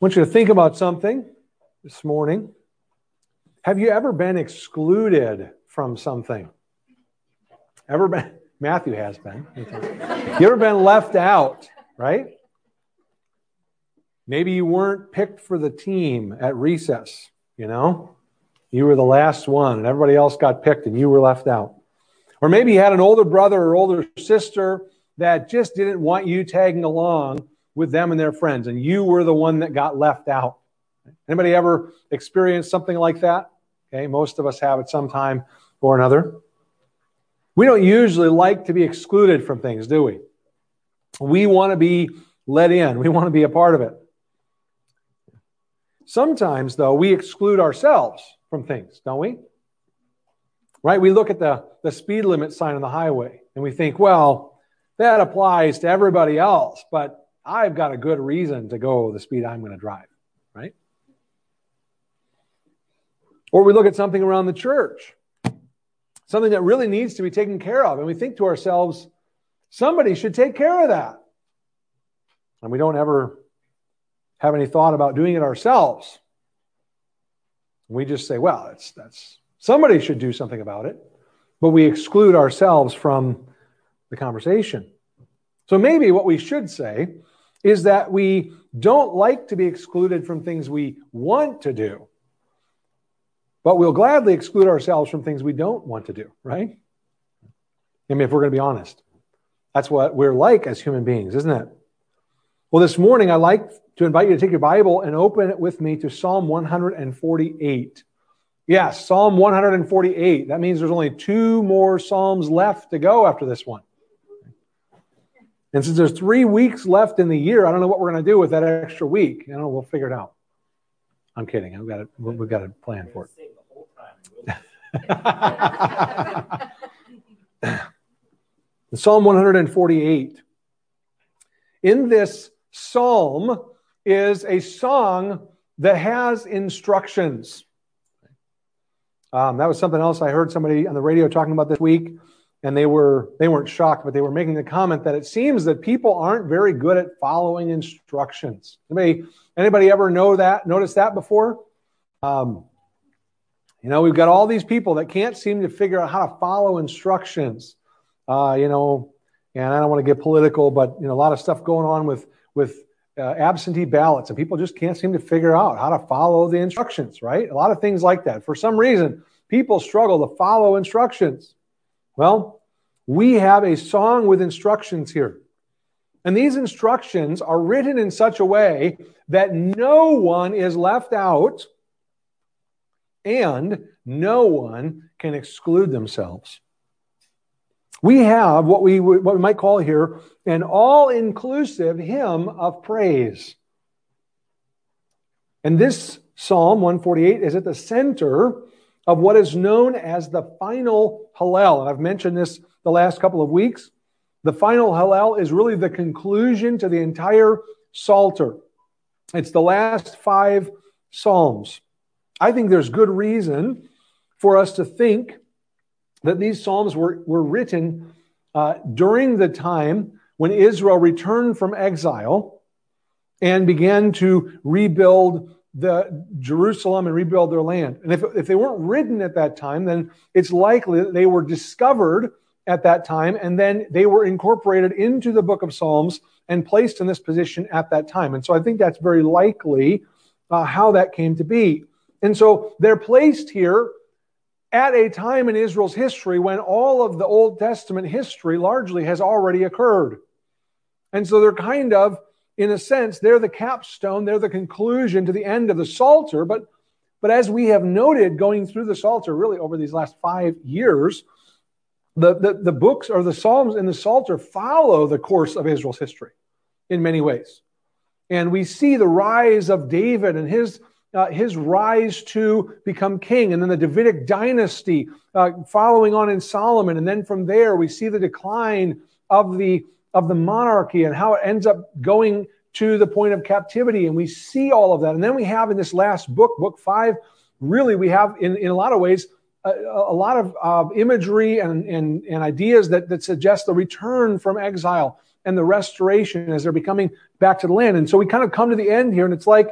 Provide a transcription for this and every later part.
want you to think about something this morning. Have you ever been excluded from something? Ever been? Matthew has been. you ever been left out, right? Maybe you weren't picked for the team at recess, you know? You were the last one and everybody else got picked and you were left out. Or maybe you had an older brother or older sister that just didn't want you tagging along with them and their friends and you were the one that got left out. Anybody ever experienced something like that? Okay, most of us have at some time or another. We don't usually like to be excluded from things, do we? We want to be let in. We want to be a part of it. Sometimes, though, we exclude ourselves from things, don't we? Right? We look at the, the speed limit sign on the highway and we think, well, that applies to everybody else, but I've got a good reason to go the speed I'm going to drive, right? Or we look at something around the church, something that really needs to be taken care of, and we think to ourselves, somebody should take care of that. And we don't ever have any thought about doing it ourselves. We just say, well, that's, that's somebody should do something about it, but we exclude ourselves from the conversation. So maybe what we should say is that we don't like to be excluded from things we want to do, but we'll gladly exclude ourselves from things we don't want to do, right? I mean, if we're going to be honest, that's what we're like as human beings, isn't it? Well, this morning, I'd like to invite you to take your Bible and open it with me to Psalm 148. Yes, Psalm 148. That means there's only two more Psalms left to go after this one. And since there's three weeks left in the year, I don't know what we're going to do with that extra week. Don't know. We'll figure it out. I'm kidding. I've got a, we've got a plan for it. Psalm 148. In this psalm is a song that has instructions. Um, that was something else I heard somebody on the radio talking about this week, and they were they weren't shocked, but they were making the comment that it seems that people aren't very good at following instructions. Anybody anybody ever know that? Notice that before? Um, you know, we've got all these people that can't seem to figure out how to follow instructions. Uh, you know, and I don't want to get political, but you know, a lot of stuff going on with with uh, absentee ballots, and people just can't seem to figure out how to follow the instructions. Right? A lot of things like that. For some reason, people struggle to follow instructions. Well, we have a song with instructions here. And these instructions are written in such a way that no one is left out and no one can exclude themselves. We have what we, what we might call here an all inclusive hymn of praise. And this Psalm 148 is at the center of what is known as the final Hallel. And I've mentioned this the last couple of weeks. The final Hallel is really the conclusion to the entire Psalter. It's the last five Psalms. I think there's good reason for us to think that these Psalms were, were written uh, during the time when Israel returned from exile and began to rebuild the Jerusalem and rebuild their land. And if, if they weren't written at that time, then it's likely that they were discovered at that time and then they were incorporated into the book of Psalms and placed in this position at that time. And so I think that's very likely uh, how that came to be. And so they're placed here at a time in Israel's history when all of the Old Testament history largely has already occurred. And so they're kind of, in a sense, they're the capstone, they're the conclusion to the end of the Psalter. But, but as we have noted going through the Psalter really over these last five years, the, the, the books or the Psalms in the Psalter follow the course of Israel's history in many ways. And we see the rise of David and his uh, his rise to become king, and then the Davidic dynasty uh, following on in Solomon, and then from there we see the decline of the of the monarchy and how it ends up going to the point of captivity, and we see all of that, and then we have in this last book, book five, really we have in in a lot of ways. A, a lot of uh, imagery and, and, and ideas that, that suggest the return from exile and the restoration as they're becoming back to the land. And so we kind of come to the end here, and it's like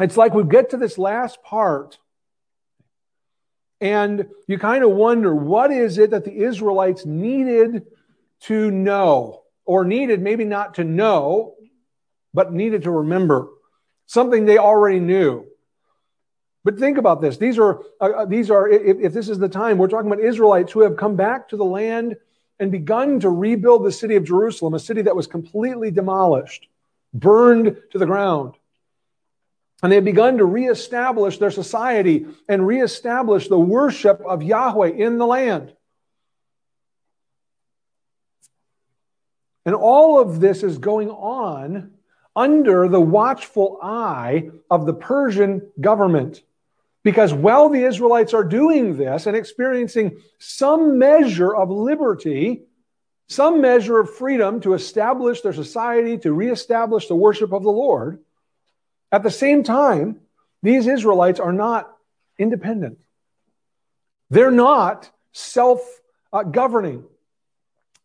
it's like we get to this last part, and you kind of wonder what is it that the Israelites needed to know, or needed maybe not to know, but needed to remember something they already knew. But think about this. These are, uh, uh, these are if, if this is the time, we're talking about Israelites who have come back to the land and begun to rebuild the city of Jerusalem, a city that was completely demolished, burned to the ground. And they've begun to reestablish their society and reestablish the worship of Yahweh in the land. And all of this is going on under the watchful eye of the Persian government. Because while the Israelites are doing this and experiencing some measure of liberty, some measure of freedom to establish their society, to reestablish the worship of the Lord, at the same time, these Israelites are not independent. They're not self uh, governing.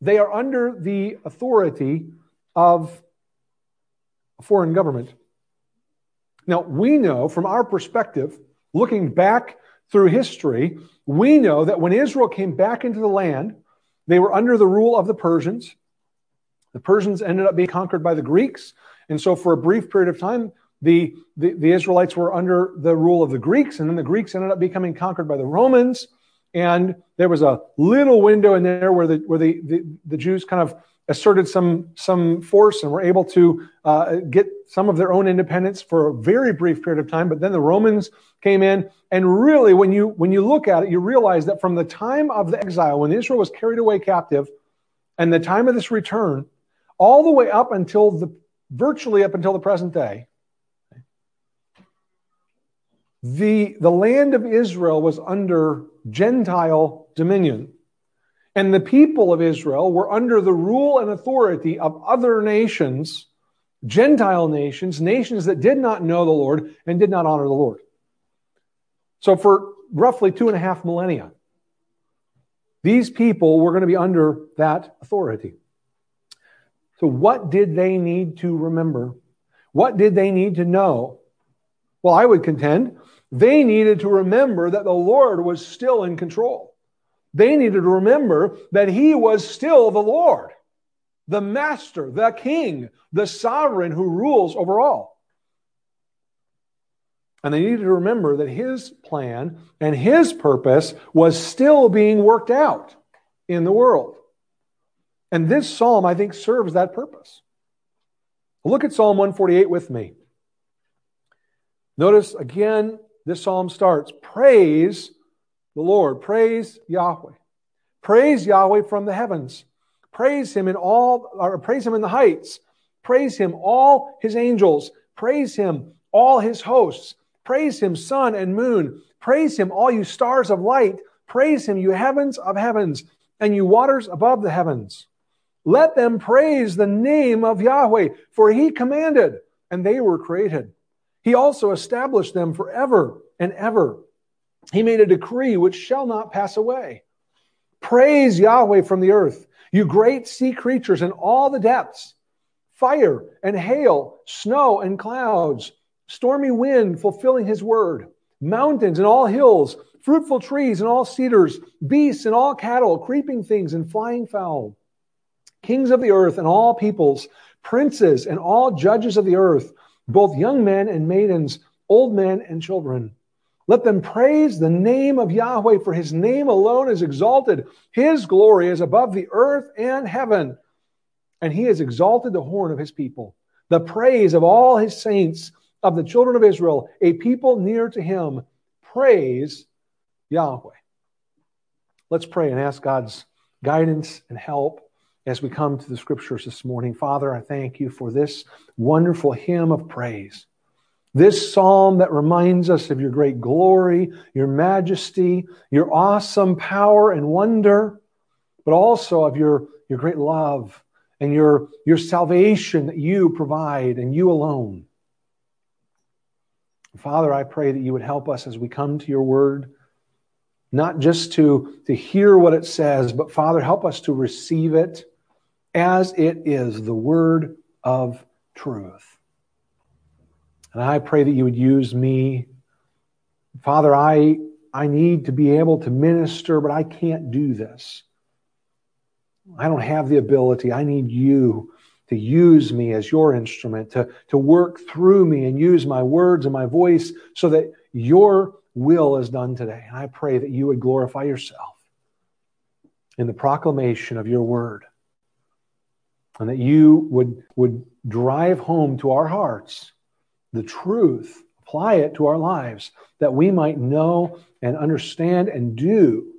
They are under the authority of a foreign government. Now, we know from our perspective, looking back through history, we know that when Israel came back into the land, they were under the rule of the Persians. The Persians ended up being conquered by the Greeks. And so, for a brief period of time, the, the, the, Israelites were under the rule of the Greeks, and then the Greeks ended up becoming conquered by the Romans. And there was a little window in there where the, where the, the, the Jews kind of asserted some, some force and were able to uh, get some of their own independence for a very brief period of time. But then the Romans came in. And really, when you, when you look at it, you realize that from the time of the exile, when Israel was carried away captive, and the time of this return, all the way up until the virtually up until the present day, the, the land of Israel was under Gentile dominion. And the people of Israel were under the rule and authority of other nations, Gentile nations, nations that did not know the Lord and did not honor the Lord. So, for roughly two and a half millennia, these people were going to be under that authority. So, what did they need to remember? What did they need to know? Well, I would contend they needed to remember that the Lord was still in control. They needed to remember that he was still the Lord, the master, the king, the sovereign who rules over all. And they needed to remember that his plan and his purpose was still being worked out in the world. And this psalm, I think, serves that purpose. Look at Psalm 148 with me. Notice again, this psalm starts Praise the Lord. Praise Yahweh. Praise Yahweh from the heavens. Praise him in all, or praise him in the heights. Praise him, all his angels. Praise him, all his hosts. Praise him, sun and moon. Praise him, all you stars of light. Praise him, you heavens of heavens, and you waters above the heavens. Let them praise the name of Yahweh, for he commanded, and they were created. He also established them forever and ever. He made a decree which shall not pass away. Praise Yahweh from the earth, you great sea creatures in all the depths, fire and hail, snow and clouds, stormy wind fulfilling his word, mountains and all hills, fruitful trees and all cedars, beasts and all cattle, creeping things and flying fowl, kings of the earth and all peoples, princes and all judges of the earth, both young men and maidens, old men and children. Let them praise the name of Yahweh, for his name alone is exalted. His glory is above the earth and heaven. And he has exalted the horn of his people, the praise of all his saints, of the children of Israel, a people near to him. Praise Yahweh. Let's pray and ask God's guidance and help as we come to the scriptures this morning. Father, I thank you for this wonderful hymn of praise. This psalm that reminds us of your great glory, your majesty, your awesome power and wonder, but also of your, your great love and your, your salvation that you provide and you alone. Father, I pray that you would help us as we come to your word, not just to, to hear what it says, but Father, help us to receive it as it is the word of truth. And I pray that you would use me. Father, I, I need to be able to minister, but I can't do this. I don't have the ability. I need you to use me as your instrument, to, to work through me and use my words and my voice so that your will is done today. And I pray that you would glorify yourself in the proclamation of your word and that you would, would drive home to our hearts the truth, apply it to our lives, that we might know and understand and do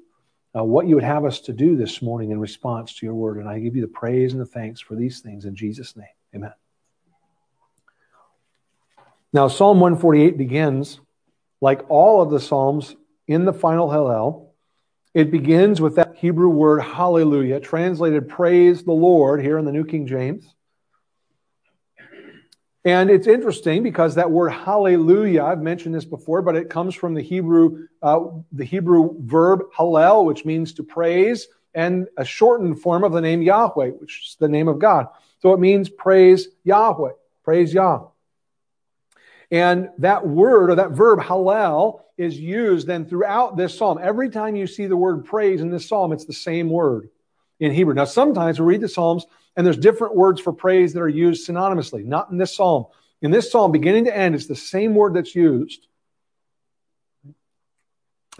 uh, what you would have us to do this morning in response to your word. And I give you the praise and the thanks for these things in Jesus' name. Amen. Now, Psalm 148 begins, like all of the Psalms in the final Hallel, it begins with that Hebrew word hallelujah, translated praise the Lord here in the New King James. And it's interesting because that word hallelujah, I've mentioned this before, but it comes from the Hebrew, uh, the Hebrew verb hallel, which means to praise, and a shortened form of the name Yahweh, which is the name of God. So it means praise Yahweh, praise Yah. And that word or that verb hallel is used then throughout this psalm. Every time you see the word praise in this psalm, it's the same word in Hebrew. Now, sometimes we read the Psalms and there's different words for praise that are used synonymously, not in this psalm. In this psalm, beginning to end, it's the same word that's used.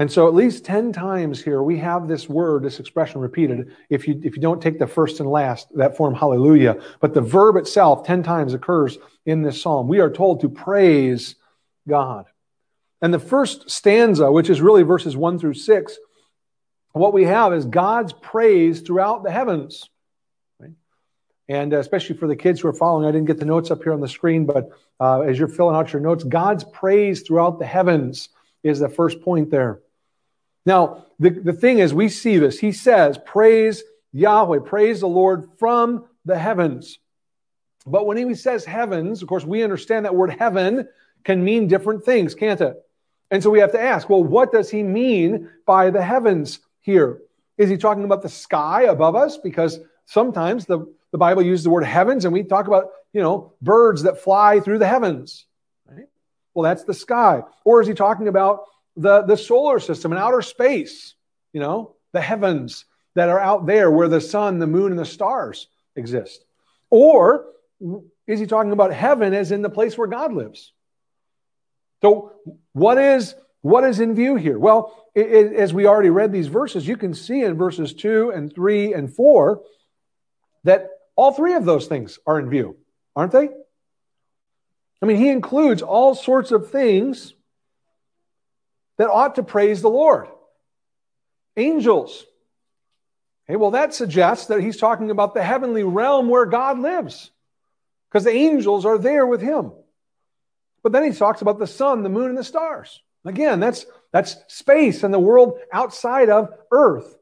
And so, at least 10 times here, we have this word, this expression repeated. If you, if you don't take the first and last, that form hallelujah, but the verb itself 10 times occurs in this psalm. We are told to praise God. And the first stanza, which is really verses 1 through 6, what we have is God's praise throughout the heavens. And especially for the kids who are following, I didn't get the notes up here on the screen, but uh, as you're filling out your notes, God's praise throughout the heavens is the first point there. Now, the, the thing is, we see this. He says, Praise Yahweh, praise the Lord from the heavens. But when he says heavens, of course, we understand that word heaven can mean different things, can't it? And so we have to ask, well, what does he mean by the heavens here? Is he talking about the sky above us? Because sometimes the, the Bible uses the word heavens and we talk about, you know, birds that fly through the heavens. Right? Well, that's the sky. Or is he talking about the, the solar system and outer space, you know, the heavens that are out there where the sun, the moon, and the stars exist? Or is he talking about heaven as in the place where God lives? So, what is what is in view here? Well, it, it, as we already read these verses, you can see in verses two and three and four that all three of those things are in view, aren't they? I mean, he includes all sorts of things that ought to praise the Lord. Angels. Okay, well, that suggests that he's talking about the heavenly realm where God lives, because the angels are there with him. But then he talks about the sun, the moon, and the stars. Again, that's, that's space and the world outside of earth.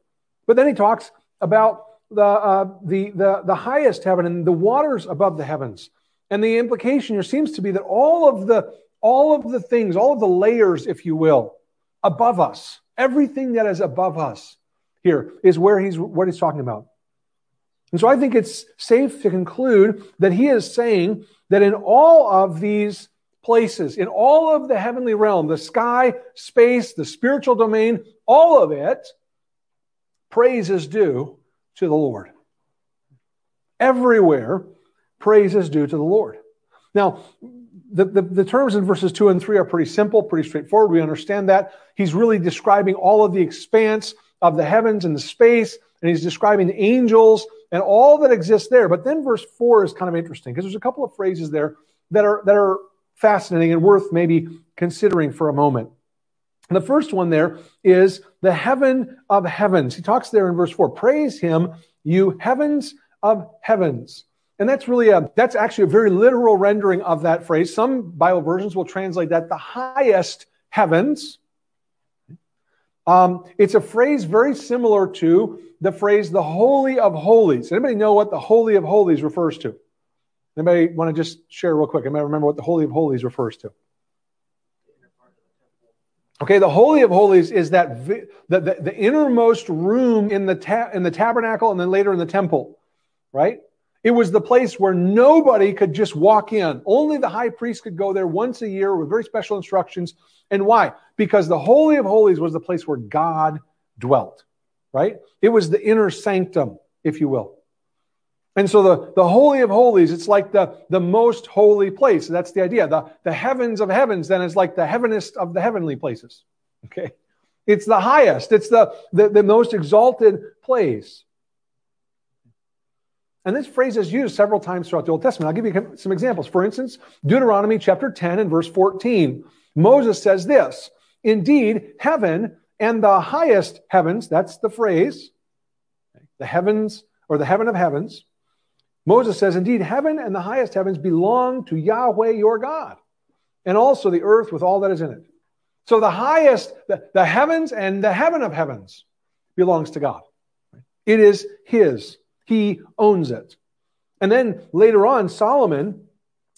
But then he talks about the, uh, the, the, the highest heaven and the waters above the heavens. And the implication here seems to be that all of the, all of the things, all of the layers, if you will, above us, everything that is above us here is where he's, what he's talking about. And so I think it's safe to conclude that he is saying that in all of these places in all of the heavenly realm, the sky, space, the spiritual domain, all of it, praise is due to the Lord. Everywhere, praise is due to the Lord. Now, the, the, the, terms in verses 2 and 3 are pretty simple, pretty straightforward. We understand that. He's really describing all of the expanse of the heavens and the space, and he's describing the angels and all that exists there. But then verse 4 is kind of interesting because there's a couple of phrases there that are, that are fascinating and worth maybe considering for a moment. The first one there is the heaven of heavens. He talks there in verse 4 Praise him, you heavens of heavens. And that's really a, that's actually a very literal rendering of that phrase. Some Bible versions will translate that the highest heavens. Um, it's a phrase very similar to the phrase the Holy of Holies. Anybody know what the Holy of Holies refers to? Anybody want to just share real quick? Anybody remember what the Holy of Holies refers to? Okay, the Holy of Holies is that the, the, the innermost room in the, ta- in the tabernacle and then later in the temple, right? It was the place where nobody could just walk in. Only the high priest could go there once a year with very special instructions. And why? Because the Holy of Holies was the place where God dwelt, right? It was the inner sanctum, if you will. And so the, the Holy of Holies, it's like the, the most holy place. That's the idea. The, the heavens of heavens then is like the heavenest of the heavenly places. Okay? It's the highest. It's the, the, the most exalted place. And this phrase is used several times throughout the Old Testament. I'll give you some examples. For instance, Deuteronomy chapter 10 and verse 14. Moses says this Indeed, heaven and the highest heavens, that's the phrase, the heavens or the heaven of heavens. Moses says, Indeed, heaven and the highest heavens belong to Yahweh your God, and also the earth with all that is in it. So the highest, the, the heavens and the heaven of heavens belongs to God. It is His. He owns it. And then later on, Solomon,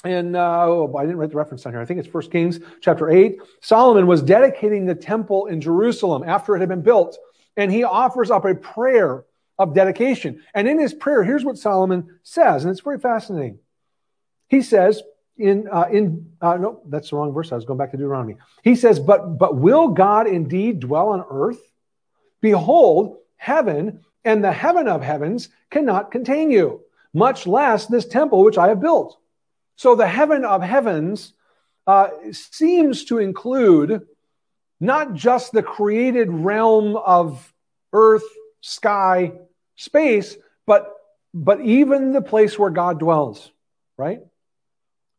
and uh, oh, I didn't write the reference down here. I think it's First Kings chapter 8. Solomon was dedicating the temple in Jerusalem after it had been built. And he offers up a prayer of dedication. And in his prayer, here's what Solomon says, and it's very fascinating. He says, in uh, in uh, no, that's the wrong verse. I was going back to Deuteronomy. He says, "But but will God indeed dwell on earth? Behold, heaven and the heaven of heavens cannot contain you, much less this temple which I have built. So the heaven of heavens uh, seems to include not just the created realm of earth, sky, space, but but even the place where God dwells, right?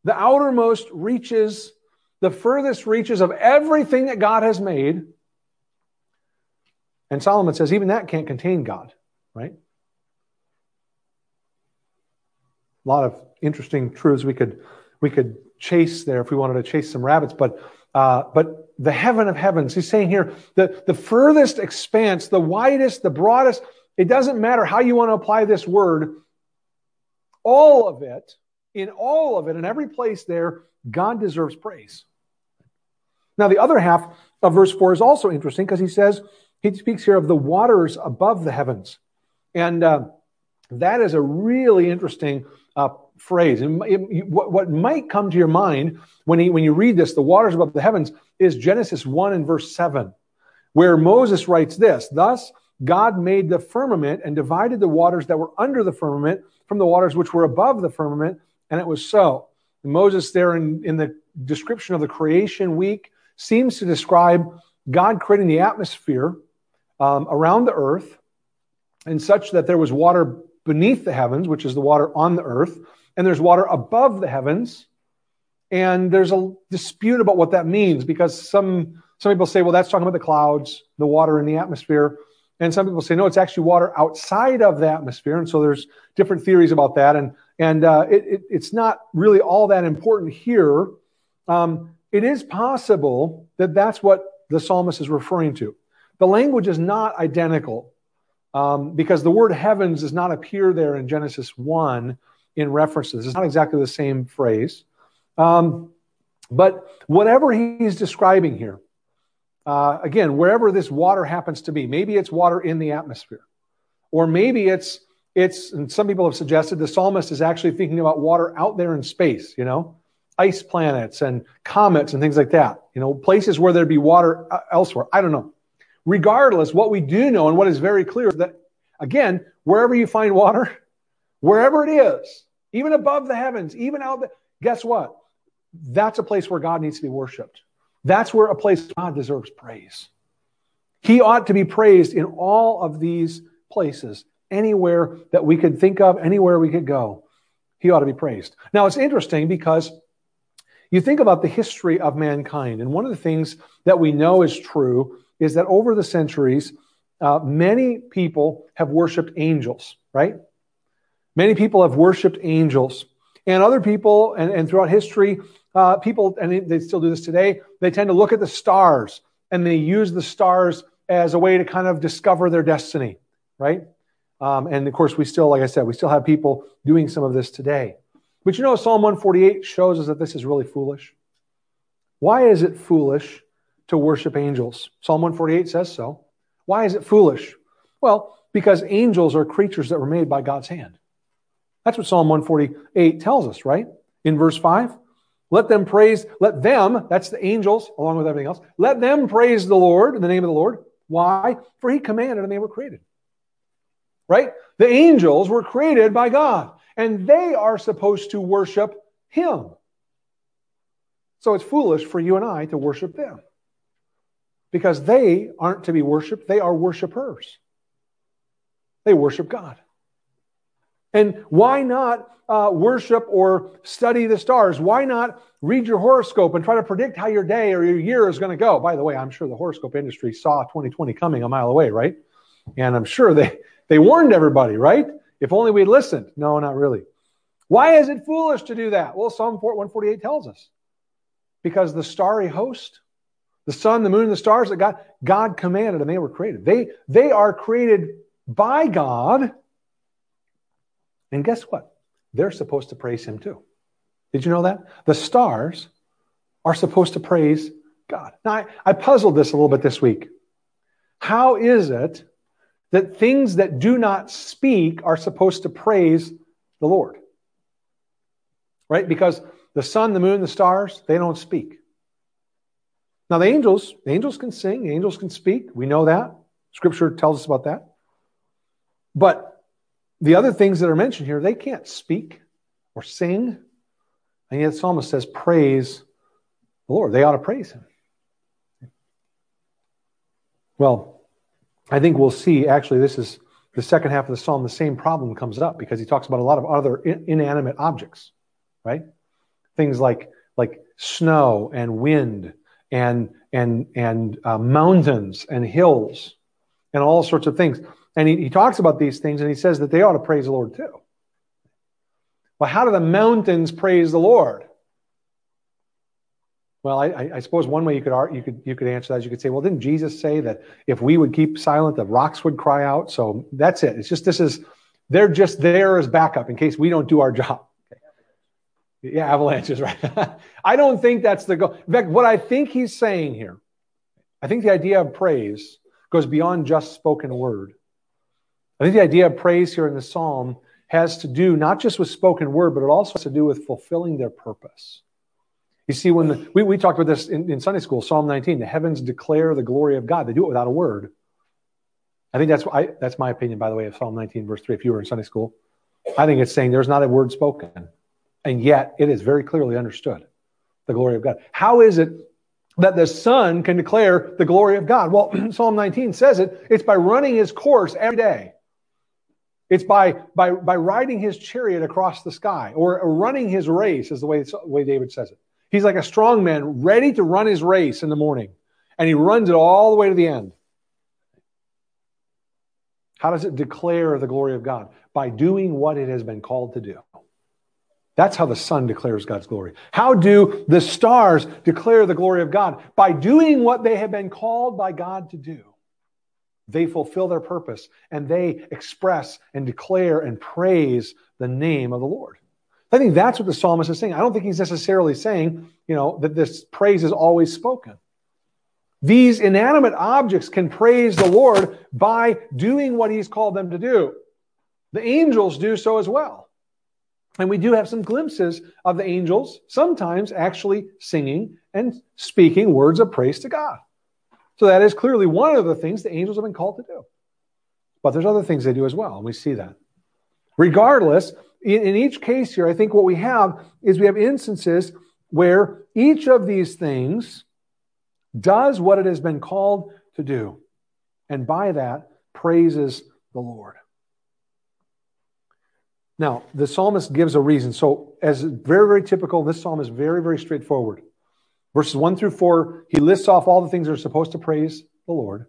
The outermost reaches, the furthest reaches of everything that God has made and Solomon says even that can't contain God, right? A lot of interesting truths we could we could chase there if we wanted to chase some rabbits, but uh, but the heaven of heavens, he's saying here, the, the furthest expanse, the widest, the broadest, it doesn't matter how you want to apply this word, all of it, in all of it, in every place there, God deserves praise. Now, the other half of verse 4 is also interesting because he says, he speaks here of the waters above the heavens. And uh, that is a really interesting uh, phrase. And it, what, what, might come to your mind when, he, when you read this, the waters above the heavens, is Genesis 1 and verse 7, where Moses writes this Thus God made the firmament and divided the waters that were under the firmament from the waters which were above the firmament, and it was so. And Moses, there in, in the description of the creation week, seems to describe God creating the atmosphere um, around the earth, and such that there was water beneath the heavens, which is the water on the earth, and there's water above the heavens. And there's a dispute about what that means because some some people say, well, that's talking about the clouds, the water in the atmosphere. And some people say, no, it's actually water outside of the atmosphere. And so there's different theories about that. And, and uh, it, it, it's not really all that important here. Um, it is possible that that's what the psalmist is referring to. The language is not identical um, because the word heavens does not appear there in Genesis 1 in references. It's not exactly the same phrase. Um, but whatever he's describing here, uh, again, wherever this water happens to be, maybe it's water in the atmosphere, or maybe it's it's. And some people have suggested the psalmist is actually thinking about water out there in space. You know, ice planets and comets and things like that. You know, places where there'd be water uh, elsewhere. I don't know. Regardless, what we do know and what is very clear is that, again, wherever you find water, wherever it is, even above the heavens, even out there, guess what? That's a place where God needs to be worshiped. That's where a place God deserves praise. He ought to be praised in all of these places, anywhere that we could think of, anywhere we could go. He ought to be praised. Now, it's interesting because you think about the history of mankind, and one of the things that we know is true is that over the centuries, uh, many people have worshiped angels, right? Many people have worshiped angels. And other people, and, and throughout history, uh, people, and they still do this today, they tend to look at the stars and they use the stars as a way to kind of discover their destiny, right? Um, and of course, we still, like I said, we still have people doing some of this today. But you know, Psalm 148 shows us that this is really foolish. Why is it foolish to worship angels. Psalm 148 says so. Why is it foolish? Well, because angels are creatures that were made by God's hand. That's what Psalm 148 tells us, right? In verse 5. Let them praise, let them, that's the angels, along with everything else, let them praise the Lord in the name of the Lord. Why? For he commanded and they were created. Right? The angels were created by God, and they are supposed to worship him. So it's foolish for you and I to worship them because they aren't to be worshiped, they are worshipers. They worship God. And why not uh, worship or study the stars? Why not read your horoscope and try to predict how your day or your year is going to go? By the way, I'm sure the horoscope industry saw 2020 coming a mile away, right? And I'm sure they, they warned everybody, right? If only we'd listened. No, not really. Why is it foolish to do that? Well, Psalm 148 tells us. Because the starry host, the sun, the moon, the stars that God, God commanded and they were created. They, they are created by God and guess what? They're supposed to praise him too. Did you know that? The stars are supposed to praise God. Now, I, I puzzled this a little bit this week. How is it that things that do not speak are supposed to praise the Lord? Right? Because the sun, the moon, the stars, they don't speak. Now, the angels, the angels can sing, the angels can speak. We know that. Scripture tells us about that. But the other things that are mentioned here, they can't speak or sing. And yet psalmist says, Praise the Lord. They ought to praise him. Well, I think we'll see, actually, this is the second half of the psalm, the same problem comes up because he talks about a lot of other inanimate objects, right? Things like, like snow and wind and, and, and uh, mountains and hills and all sorts of things. And he, he talks about these things and he says that they ought to praise the Lord too. Well, how do the mountains praise the Lord? Well, I, I, suppose one way you could you could you could answer that is you could say, well, didn't Jesus say that if we would keep silent, the rocks would cry out? So that's it. It's just this is they're just there as backup in case we don't do our job. Yeah, avalanches, right? I don't think that's the goal. In fact, what I think he's saying here, I think the idea of praise goes beyond just spoken word. I think the idea of praise here in the psalm has to do not just with spoken word, but it also has to do with fulfilling their purpose. You see, when the, we, we talked about this in, in Sunday school, Psalm 19, the heavens declare the glory of God. They do it without a word. I think that's I, that's my opinion, by the way, of Psalm 19, verse 3. If you were in Sunday school, I think it's saying there's not a word spoken, and yet it is very clearly understood the glory of God. How is it that the sun can declare the glory of God? Well, Psalm 19 says it. It's by running his course every day. It's by, by, by riding his chariot across the sky or running his race, is the way, the way David says it. He's like a strong man ready to run his race in the morning, and he runs it all the way to the end. How does it declare the glory of God? By doing what it has been called to do. That's how the sun declares God's glory. How do the stars declare the glory of God? By doing what they have been called by God to do. They fulfill their purpose and they express and declare and praise the name of the Lord. I think that's what the psalmist is saying. I don't think he's necessarily saying, you know, that this praise is always spoken. These inanimate objects can praise the Lord by doing what he's called them to do. The angels do so as well. And we do have some glimpses of the angels sometimes actually singing and speaking words of praise to God. So that is clearly one of the things the angels have been called to do. But there's other things they do as well, and we see that. Regardless, in, each case here, I think what we have is we have instances where each of these things does what it has been called to do, and by that praises the Lord. Now, the psalmist gives a reason. So, as very, very typical, this psalm is very, very straightforward. Verses 1 through 4, he lists off all the things that are supposed to praise the Lord.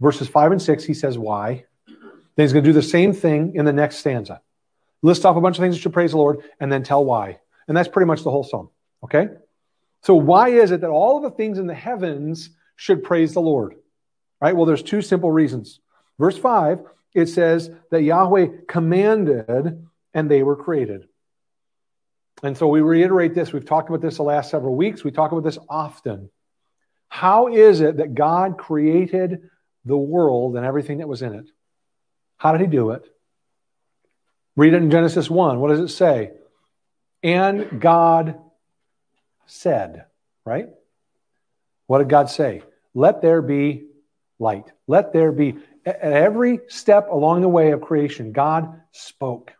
Verses 5 and 6, he says why. Then he's going to do the same thing in the next stanza. List off a bunch of things that should praise the Lord and then tell why. And that's pretty much the whole psalm. Okay? So, why is it that all of the things in the heavens should praise the Lord? Right? Well, there's two simple reasons. Verse 5, it says that Yahweh commanded and they were created. And so we reiterate this. We've talked about this the last several weeks. We talk about this often. How is it that God created the world and everything that was in it? How did he do it? Read it in Genesis 1. What does it say? And God said, right? What did God say? Let there be light. Let there be. At every step along the way of creation, God spoke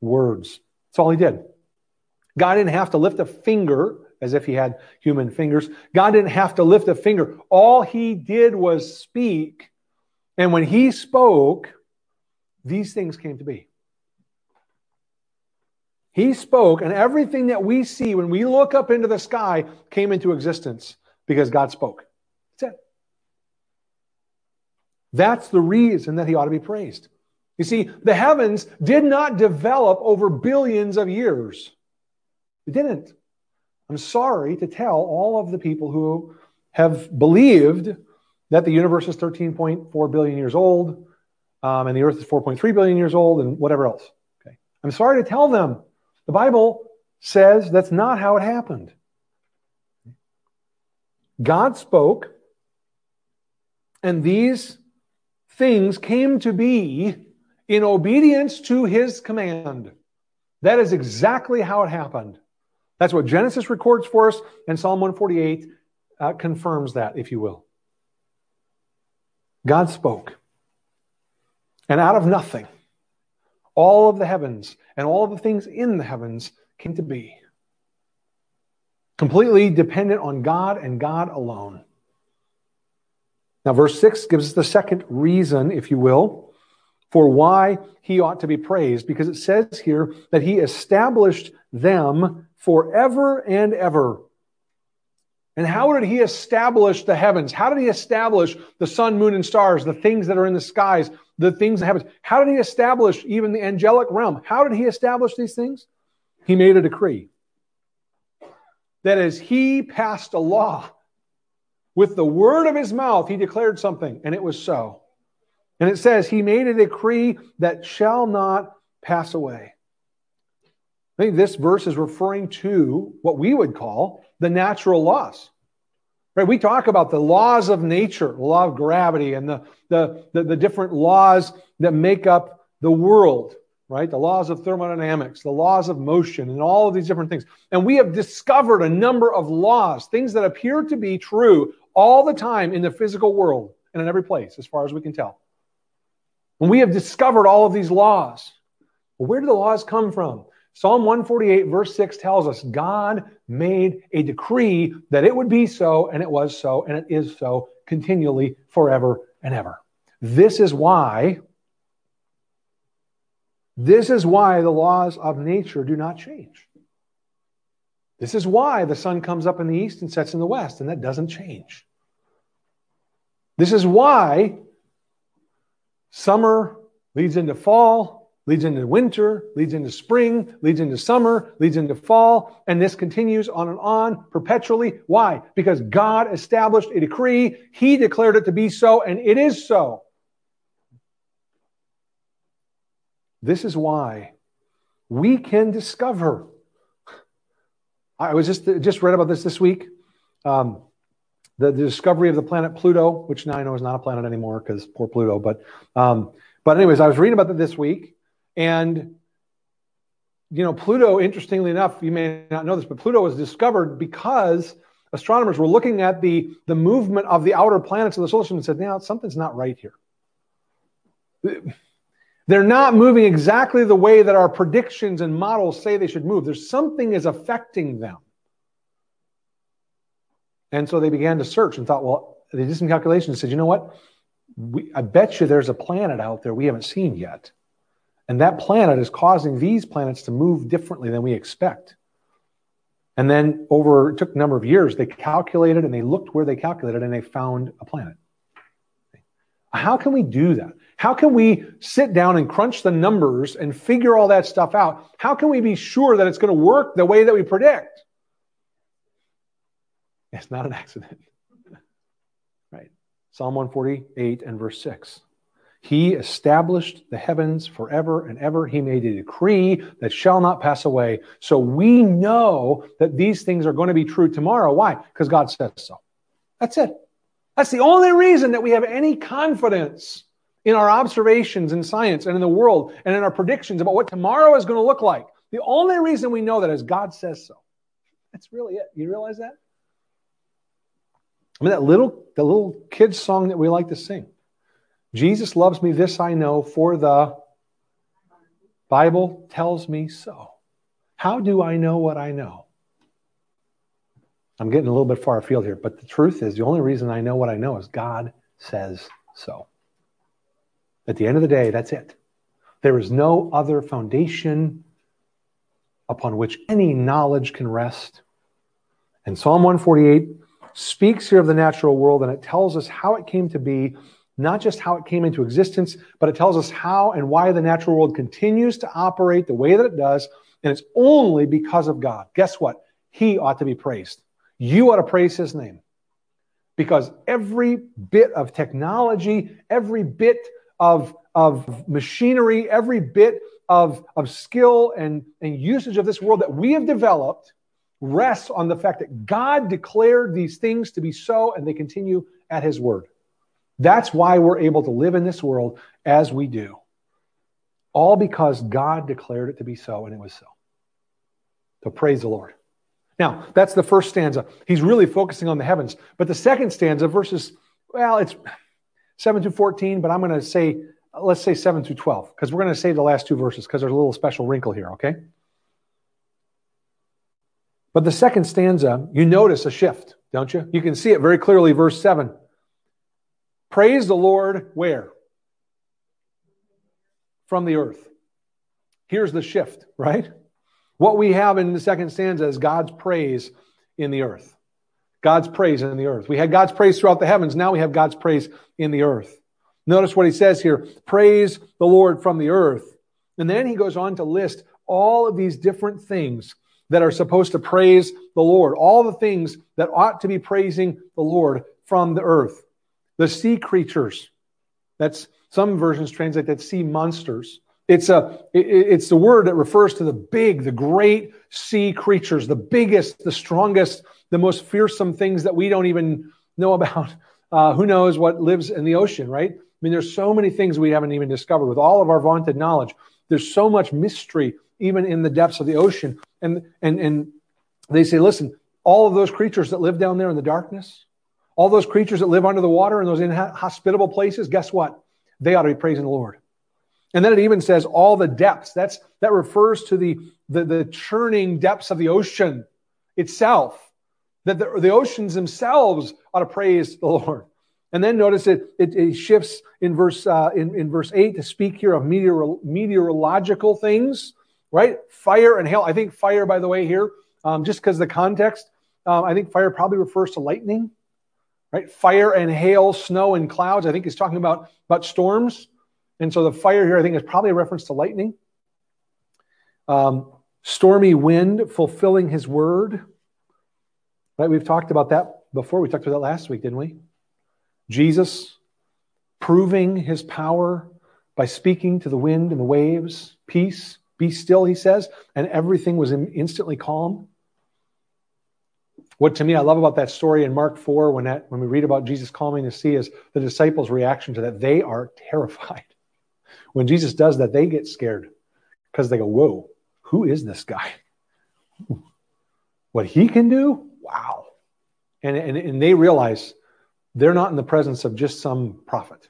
words. That's all he did. God didn't have to lift a finger as if he had human fingers. God didn't have to lift a finger. All he did was speak. And when he spoke, these things came to be. He spoke, and everything that we see when we look up into the sky came into existence because God spoke. That's it. That's the reason that he ought to be praised. You see, the heavens did not develop over billions of years. It didn't. I'm sorry to tell all of the people who have believed that the universe is 13.4 billion years old um, and the earth is 4.3 billion years old and whatever else. Okay. I'm sorry to tell them the Bible says that's not how it happened. God spoke, and these things came to be in obedience to his command. That is exactly how it happened. That's what Genesis records for us, and Psalm 148 uh, confirms that, if you will. God spoke, and out of nothing, all of the heavens and all of the things in the heavens came to be. Completely dependent on God and God alone. Now, verse 6 gives us the second reason, if you will, for why he ought to be praised, because it says here that he established them forever and ever. And how did he establish the heavens? How did he establish the sun, moon, and stars, the things that are in the skies, the things that happen? How did he establish even the angelic realm? How did he establish these things? He made a decree. That is, he passed a law. With the word of his mouth, he declared something, and it was so. And it says, He made a decree that shall not pass away. I think this verse is referring to what we would call the natural laws. Right? We talk about the laws of nature, the law of gravity, and the, the, the, the different laws that make up the world, right? The laws of thermodynamics, the laws of motion, and all of these different things. And we have discovered a number of laws, things that appear to be true all the time in the physical world and in every place, as far as we can tell. When we have discovered all of these laws, where do the laws come from? Psalm 148, verse 6 tells us God made a decree that it would be so, and it was so, and it is so continually, forever and ever. This is why. This is why the laws of nature do not change. This is why the sun comes up in the east and sets in the west, and that doesn't change. This is why summer leads into fall, leads into winter, leads into spring, leads into summer, leads into fall, and this continues on and on perpetually. Why? Because God established a decree, He declared it to be so, and it is so. This is why we can discover. I was just just read about this this week. Um, the, the, discovery of the planet Pluto, which now I know is not a planet anymore because poor Pluto. But um, but anyways, I was reading about that this week, and you know, Pluto, interestingly enough, you may not know this, but Pluto was discovered because astronomers were looking at the, the movement of the outer planets of the solar system and said, now something's not right here. They're not moving exactly the way that our predictions and models say they should move. There's something is affecting them. And so they began to search and thought, well, they did some calculations and said, you know what? We, I bet you there's a planet out there we haven't seen yet. And that planet is causing these planets to move differently than we expect. And then over, it took a number of years, they calculated and they looked where they calculated and they found a planet. How can we do that? How can we sit down and crunch the numbers and figure all that stuff out? How can we be sure that it's going to work the way that we predict? It's not an accident. right. Psalm 148 and verse 6. He established the heavens forever and ever. He made a decree that shall not pass away. So we know that these things are going to be true tomorrow. Why? Because God says so. That's it. That's the only reason that we have any confidence in our observations in science and in the world and in our predictions about what tomorrow is going to look like. The only reason we know that is God says so. That's really it. You realize that? I mean, that little, the little kid's song that we like to sing. Jesus loves me, this I know, for the Bible tells me so. How do I know what I know? I'm getting a little bit far afield here, but the truth is the only reason I know what I know is God says so. At the end of the day, that's it. There is no other foundation upon which any knowledge can rest. And Psalm 148 speaks here of the natural world and it tells us how it came to be, not just how it came into existence, but it tells us how and why the natural world continues to operate the way that it does. And it's only because of God. Guess what? He ought to be praised. You ought to praise his name because every bit of technology, every bit of, of machinery, every bit of, of skill and, and usage of this world that we have developed rests on the fact that God declared these things to be so and they continue at his word. That's why we're able to live in this world as we do. All because God declared it to be so and it was so. So praise the Lord. Now, that's the first stanza. He's really focusing on the heavens. But the second stanza, verses, well, it's 7 to 14, but I'm going to say, let's say 7 to 12, because we're going to say the last two verses because there's a little special wrinkle here, okay? But the second stanza, you notice a shift, don't you? You can see it very clearly, verse 7. Praise the Lord where? From the earth. Here's the shift, right? What we have in the second stanza is God's praise in the earth. God's praise in the earth. We had God's praise throughout the heavens. Now we have God's praise in the earth. Notice what he says here praise the Lord from the earth. And then he goes on to list all of these different things that are supposed to praise the Lord, all the things that ought to be praising the Lord from the earth. The sea creatures. That's some versions translate that sea monsters. It's a it's the word that refers to the big, the great sea creatures, the biggest, the strongest, the most fearsome things that we don't even know about. Uh, who knows what lives in the ocean, right? I mean, there's so many things we haven't even discovered with all of our vaunted knowledge. There's so much mystery even in the depths of the ocean. And and and they say, listen, all of those creatures that live down there in the darkness, all those creatures that live under the water in those inhospitable places, guess what? They ought to be praising the Lord. And then it even says all the depths. That's that refers to the the, the churning depths of the ocean itself. That the, the oceans themselves ought to praise the Lord. And then notice it, it, it shifts in verse uh, in, in verse eight to speak here of meteor, meteorological things, right? Fire and hail. I think fire, by the way, here, um, just because the context, um, I think fire probably refers to lightning, right? Fire and hail, snow and clouds. I think he's talking about about storms. And so the fire here, I think, is probably a reference to lightning. Um, stormy wind fulfilling his word. Right? We've talked about that before. We talked about that last week, didn't we? Jesus proving his power by speaking to the wind and the waves. Peace, be still, he says, and everything was instantly calm. What to me I love about that story in Mark 4, when that when we read about Jesus calming the sea, is the disciples' reaction to that. They are terrified. When Jesus does that, they get scared because they go, Whoa, who is this guy? What he can do? Wow. And, and, and they realize they're not in the presence of just some prophet.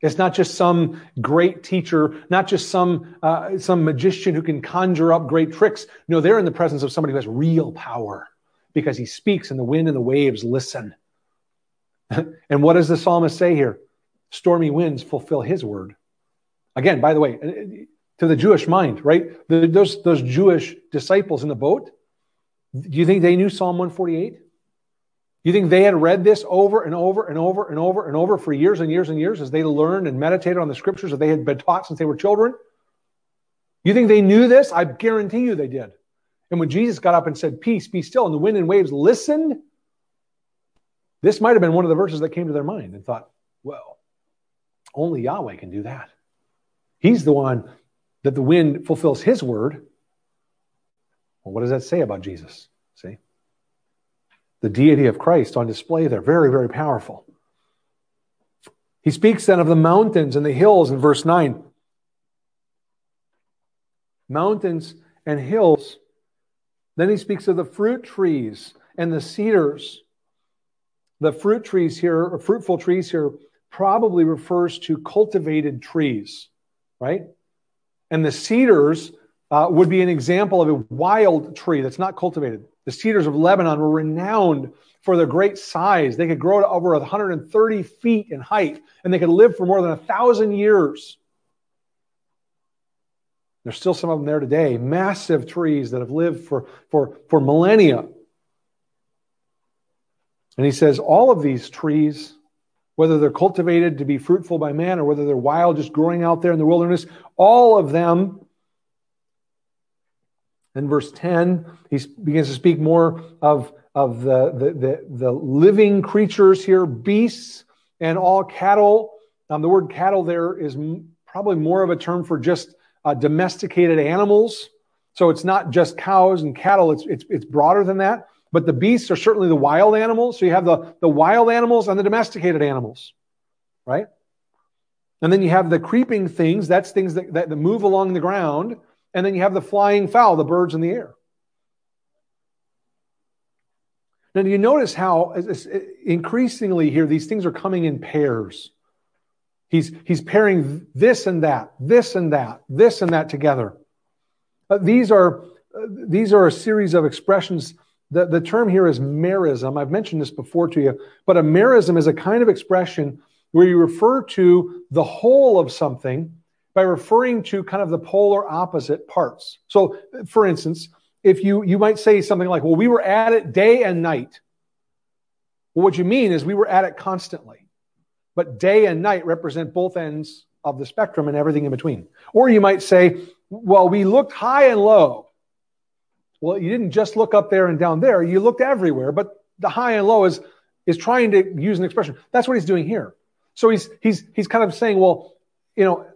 It's not just some great teacher, not just some, uh, some magician who can conjure up great tricks. No, they're in the presence of somebody who has real power because he speaks and the wind and the waves listen. and what does the psalmist say here? stormy winds fulfill his word. Again, by the way, uh, to the Jewish mind, right? The, those, those Jewish disciples in the boat, do you think they knew Psalm 148? Do you think they had read this over and over and over and over and over for years and years and years as they learned and meditated on the scriptures that they had been taught since they were children? You think they knew this? I guarantee you they did. And when Jesus got up and said, Peace, be still, and the wind and waves listened, this might have been one of the verses that came to their mind and thought, well, only Yahweh can do that. He's the one that the wind fulfills his word. Well, what does that say about Jesus? See? The deity of Christ on display there. Very, very powerful. He speaks then of the mountains and the hills in verse 9. Mountains and hills. Then he speaks of the fruit trees and the cedars. The fruit trees here, or fruitful trees here, probably refers to cultivated trees, right? And the cedars uh, would be an example of a wild tree that's not cultivated. The cedars of Lebanon were renowned for their great size. They could grow to over 130 feet in height, and they could live for more than a thousand years. There's still some of them there today, massive trees that have lived for, for, for millennia. And he says, all of these trees, whether they're cultivated to be fruitful by man or whether they're wild, just growing out there in the wilderness, all of them in verse 10, he begins to speak more of, of the, the, the, the living creatures here, beasts and all cattle. Um, the word cattle there is probably more of a term for just uh, domesticated animals. So it's not just cows and cattle, it's, it's, it's broader than that. But the beasts are certainly the wild animals. So you have the, the wild animals and the domesticated animals, right? And then you have the creeping things, that's things that, that move along the ground. And then you have the flying fowl, the birds in the air. Now, do you notice how increasingly here these things are coming in pairs? He's, he's pairing this and that, this and that, this and that together. Uh, these, are, uh, these are a series of expressions. The, the term here is merism. I've mentioned this before to you, but a merism is a kind of expression where you refer to the whole of something by referring to kind of the polar opposite parts. So, for instance, if you, you might say something like, well, we were at it day and night. Well, what you mean is we were at it constantly. But day and night represent both ends of the spectrum and everything in between. Or you might say, well, we looked high and low. Well, you didn't just look up there and down there, you looked everywhere, but the high and low is, is trying to use an expression. That's what he's doing here. So he's, he's, he's kind of saying, well, you know,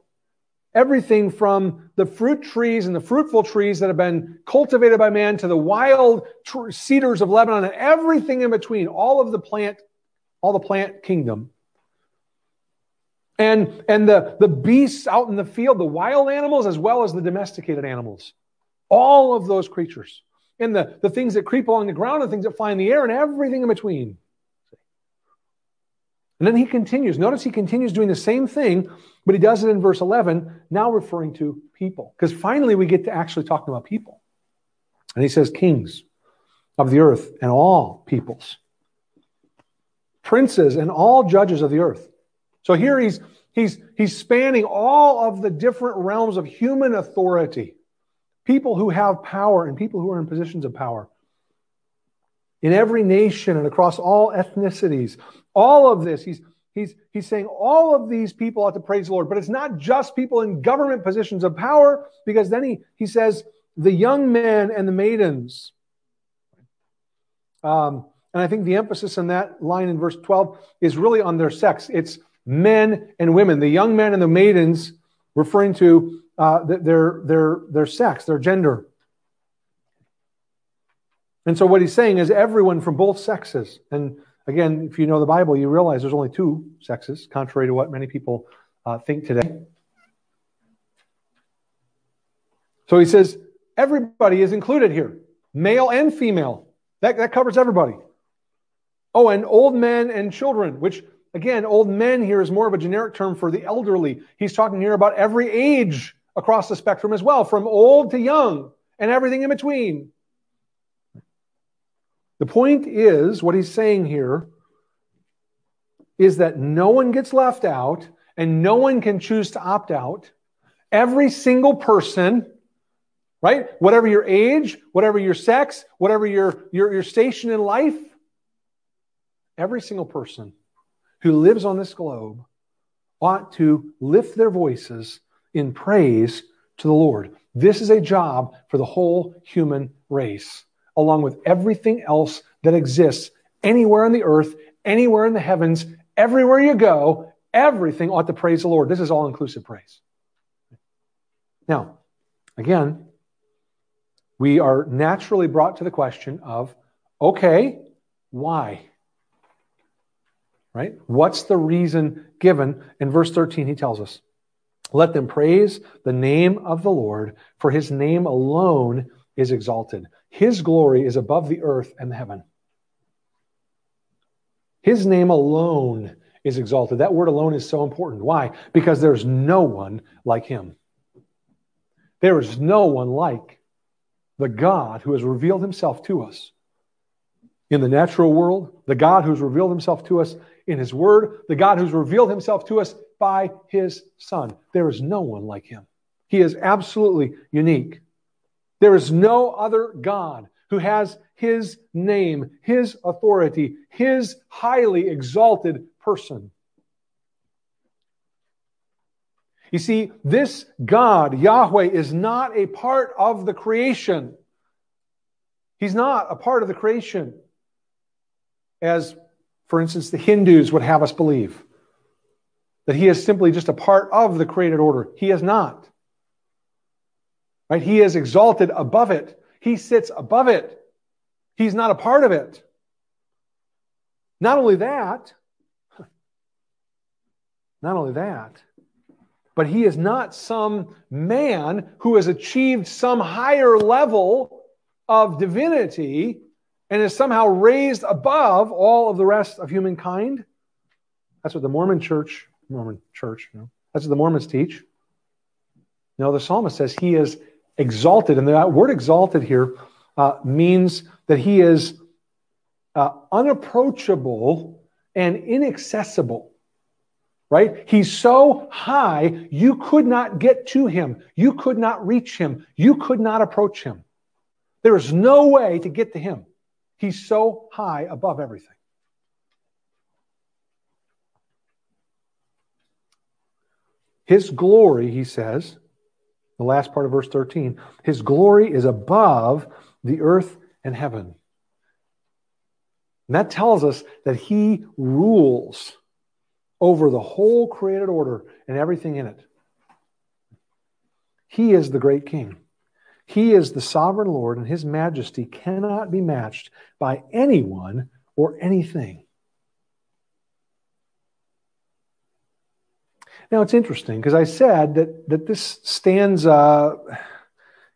everything from the fruit trees and the fruitful trees that have been cultivated by man to the wild tr- cedars of Lebanon and everything in between, all of the plant, all the plant kingdom. And, and the, the beasts out in the field, the wild animals as well as the domesticated animals. All of those creatures. And the, the things that creep along the ground and things that fly in the air and everything in between. And then he continues. Notice he continues doing the same thing, but he does it in verse 11, now referring to people. Because finally we get to actually talking about people. And he says, kings of the earth and all peoples, princes and all judges of the earth. So here he's, he's, he's spanning all of the different realms of human authority. People who have power and people who are in positions of power in every nation and across all ethnicities. All of this, he's, he's, he's saying all of these people ought to praise the Lord. But it's not just people in government positions of power, because then he, he says, the young men and the maidens. Um, and I think the emphasis in that line in verse 12 is really on their sex. It's men and women, the young men and the maidens, referring to uh, their, their, their sex, their gender. And so what he's saying is everyone from both sexes. And again, if you know the Bible, you realize there's only two sexes, contrary to what many people uh, think today. So he says everybody is included here, male and female. That, that covers everybody. Oh, and old men and children, which again, old men here is more of a generic term for the elderly. He's talking here about every age across the spectrum as well, from old to young and everything in between. The point is, what he's saying here is that no one gets left out and no one can choose to opt out. Every single person, right? Whatever your age, whatever your sex, whatever your, your, your station in life, every single person who lives on this globe ought to lift their voices in praise to the Lord. This is a job for the whole human race along with everything else that exists anywhere on the earth, anywhere in the heavens, everywhere you go, everything ought to praise the Lord. This is all inclusive praise. Now, again, we are naturally brought to the question of okay, why? Right? What's the reason given? In verse 13, he tells us, Let them praise the name of the Lord, for his name alone is exalted. His glory is above the earth and the heaven. His name alone is exalted. That word alone is so important. Why? Because there's no one like him. There is no one like the God who has revealed himself to us in the natural world, the God who's revealed himself to us in his word, the God who's revealed himself to us by his son. There is no one like him. He is absolutely unique. There is no other God who has his name, his authority, his highly exalted person. You see, this God, Yahweh, is not a part of the creation. He's not a part of the creation. As, for instance, the Hindus would have us believe that he is simply just a part of the created order. He is not. Right? He is exalted above it. He sits above it. He's not a part of it. Not only that, not only that, but he is not some man who has achieved some higher level of divinity and is somehow raised above all of the rest of humankind. That's what the Mormon church, Mormon church, you know, that's what the Mormons teach. No, the psalmist says he is exalted, and that word exalted here uh, means that he is uh, unapproachable and inaccessible. Right? He's so high, you could not get to him. You could not reach him. You could not approach him. There is no way to get to him. He's so high above everything. His glory, he says, the last part of verse 13, his glory is above the earth and heaven. And that tells us that he rules over the whole created order and everything in it. He is the great king. He is the sovereign Lord, and his majesty cannot be matched by anyone or anything. Now, it's interesting because I said that, that this stanza uh,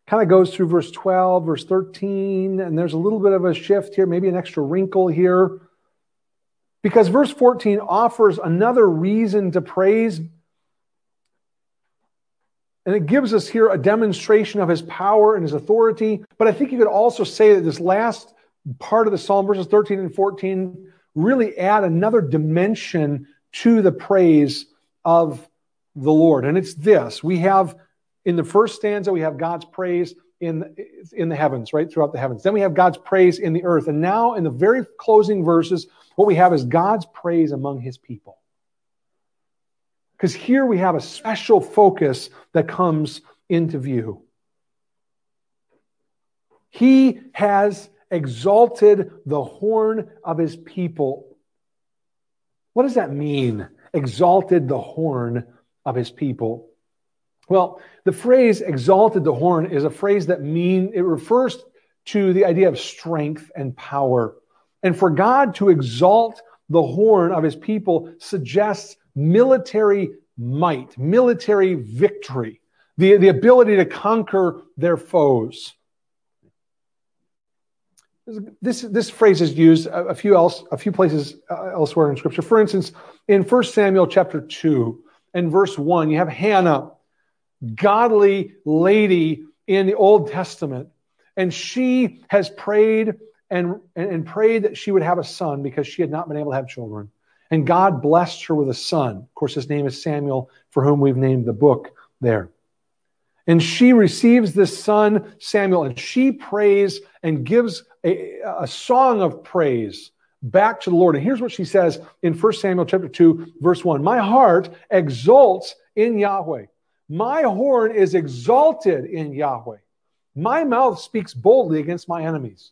kind of goes through verse 12, verse 13, and there's a little bit of a shift here, maybe an extra wrinkle here. Because verse 14 offers another reason to praise. And it gives us here a demonstration of his power and his authority. But I think you could also say that this last part of the psalm, verses 13 and 14, really add another dimension to the praise of the Lord. And it's this we have in the first stanza, we have God's praise in, in the heavens, right? Throughout the heavens. Then we have God's praise in the earth. And now, in the very closing verses, what we have is God's praise among his people. Because here we have a special focus that comes into view. He has exalted the horn of his people. What does that mean? Exalted the horn of his people. Well, the phrase exalted the horn is a phrase that mean it refers to the idea of strength and power. And for God to exalt the horn of his people suggests military might, military victory, the, the ability to conquer their foes. This, this phrase is used a, few else a few places uh, elsewhere in scripture. For instance, in 1 Samuel chapter 2 and verse 1, you have Hannah godly lady in the Old Testament. And she has prayed and, and, prayed that she would have a son because she had not been able to have children. And God blessed her with a son. Of course, his name is Samuel, for whom we've named the book there. And she receives this son, Samuel, and she prays and gives a, a song of praise back to the Lord. And here's what she says in 1 Samuel chapter 2, verse 1. My heart exults in Yahweh. My horn is exalted in Yahweh. My mouth speaks boldly against my enemies.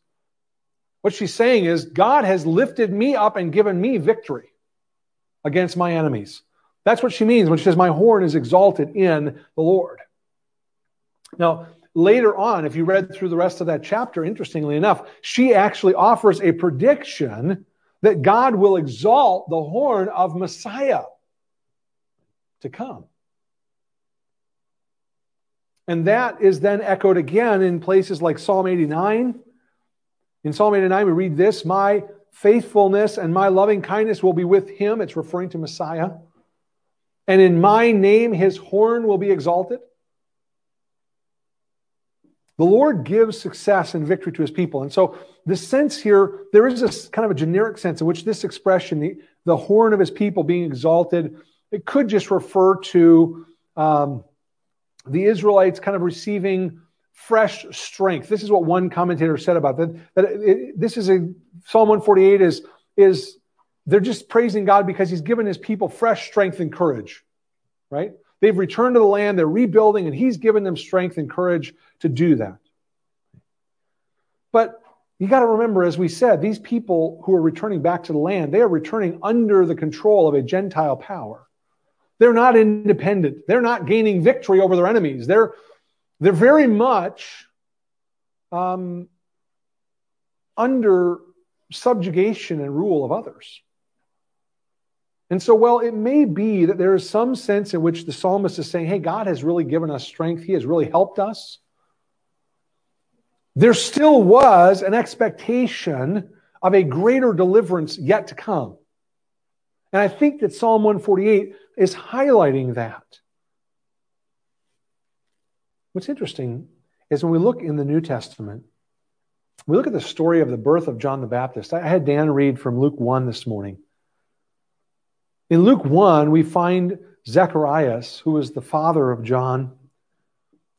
What she's saying is, God has lifted me up and given me victory against my enemies. That's what she means when she says, My horn is exalted in the Lord. Now, later on, if you read through the rest of that chapter, interestingly enough, she actually offers a prediction that God will exalt the horn of Messiah to come. And that is then echoed again in places like Psalm 89. In Psalm 89, we read this My faithfulness and my loving kindness will be with him. It's referring to Messiah. And in my name, his horn will be exalted. The Lord gives success and victory to his people. And so, the sense here, there is this kind of a generic sense in which this expression, the, the horn of his people being exalted, it could just refer to um, the Israelites kind of receiving fresh strength. This is what one commentator said about that. That it, this is a Psalm 148 is is they're just praising God because He's given His people fresh strength and courage, right? They've returned to the land, they're rebuilding, and He's given them strength and courage to do that. But you got to remember, as we said, these people who are returning back to the land, they are returning under the control of a Gentile power. They're not independent. They're not gaining victory over their enemies. They're, they're very much um, under subjugation and rule of others. And so, well, it may be that there is some sense in which the psalmist is saying, hey, God has really given us strength. He has really helped us. There still was an expectation of a greater deliverance yet to come. And I think that Psalm 148 is highlighting that. What's interesting is when we look in the New Testament, we look at the story of the birth of John the Baptist. I had Dan read from Luke 1 this morning. In Luke 1, we find Zacharias, who was the father of John.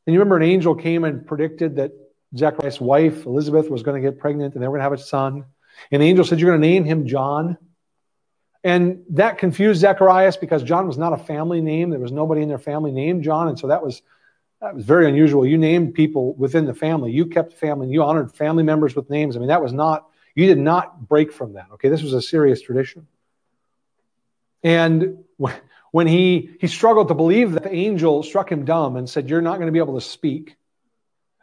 And you remember an angel came and predicted that Zacharias' wife, Elizabeth, was going to get pregnant and they were going to have a son. And the angel said, You're going to name him John. And that confused Zacharias because John was not a family name. There was nobody in their family named John. And so that was that was very unusual. You named people within the family. You kept family you honored family members with names. I mean, that was not, you did not break from that. Okay. This was a serious tradition. And when he, he struggled to believe that the angel struck him dumb and said, You're not going to be able to speak.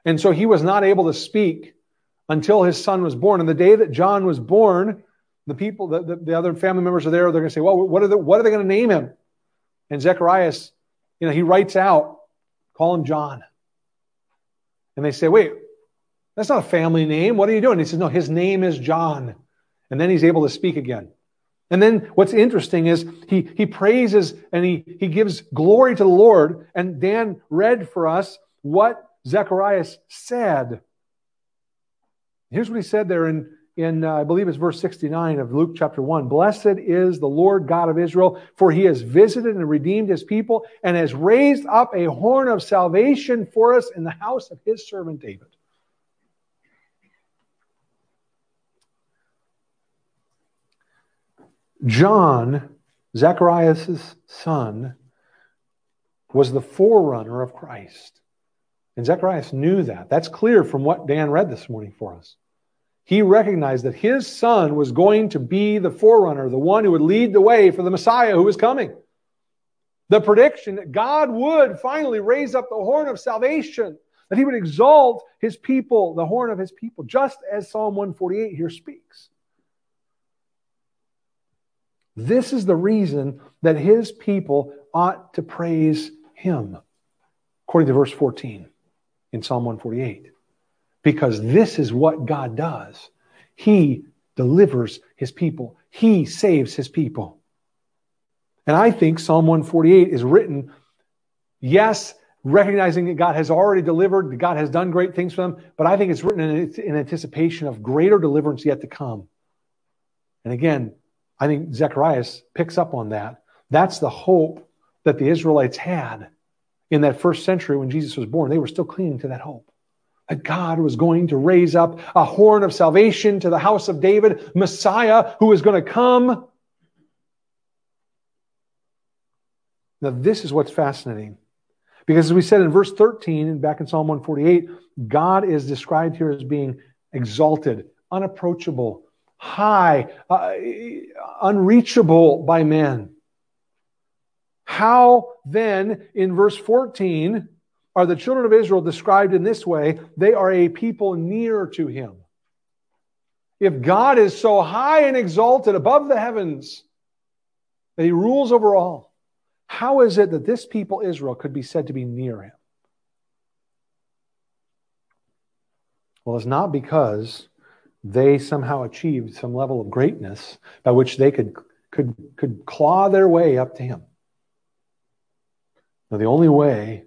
And so he was not able to speak until his son was born. And the day that John was born, the people, the, the, the other family members are there. They're going to say, well, what are, the, what are they going to name him? And Zacharias, you know, he writes out, call him John. And they say, wait, that's not a family name. What are you doing? He says, no, his name is John. And then he's able to speak again. And then what's interesting is he, he praises and he, he gives glory to the Lord. And Dan read for us what Zacharias said. Here's what he said there in in, uh, I believe it's verse 69 of Luke chapter 1. Blessed is the Lord God of Israel, for he has visited and redeemed his people and has raised up a horn of salvation for us in the house of his servant David. John, Zacharias' son, was the forerunner of Christ. And Zacharias knew that. That's clear from what Dan read this morning for us he recognized that his son was going to be the forerunner, the one who would lead the way for the Messiah who was coming. The prediction that God would finally raise up the horn of salvation, that he would exalt his people, the horn of his people, just as Psalm 148 here speaks. This is the reason that his people ought to praise him, according to verse 14 in Psalm 148 because this is what God does. He delivers his people, he saves his people. And I think Psalm 148 is written, yes, recognizing that God has already delivered, that God has done great things for them, but I think it's written in, in anticipation of greater deliverance yet to come. And again, I think Zechariah picks up on that. That's the hope that the Israelites had in that first century when Jesus was born. They were still clinging to that hope that God was going to raise up a horn of salvation to the house of David, Messiah who was going to come. Now, this is what's fascinating. Because as we said in verse 13, and back in Psalm 148, God is described here as being exalted, unapproachable, high, uh, unreachable by men. How then, in verse 14, are the children of Israel described in this way they are a people near to him. if God is so high and exalted above the heavens that he rules over all, how is it that this people, Israel, could be said to be near him? Well, it's not because they somehow achieved some level of greatness by which they could, could, could claw their way up to him. Now, the only way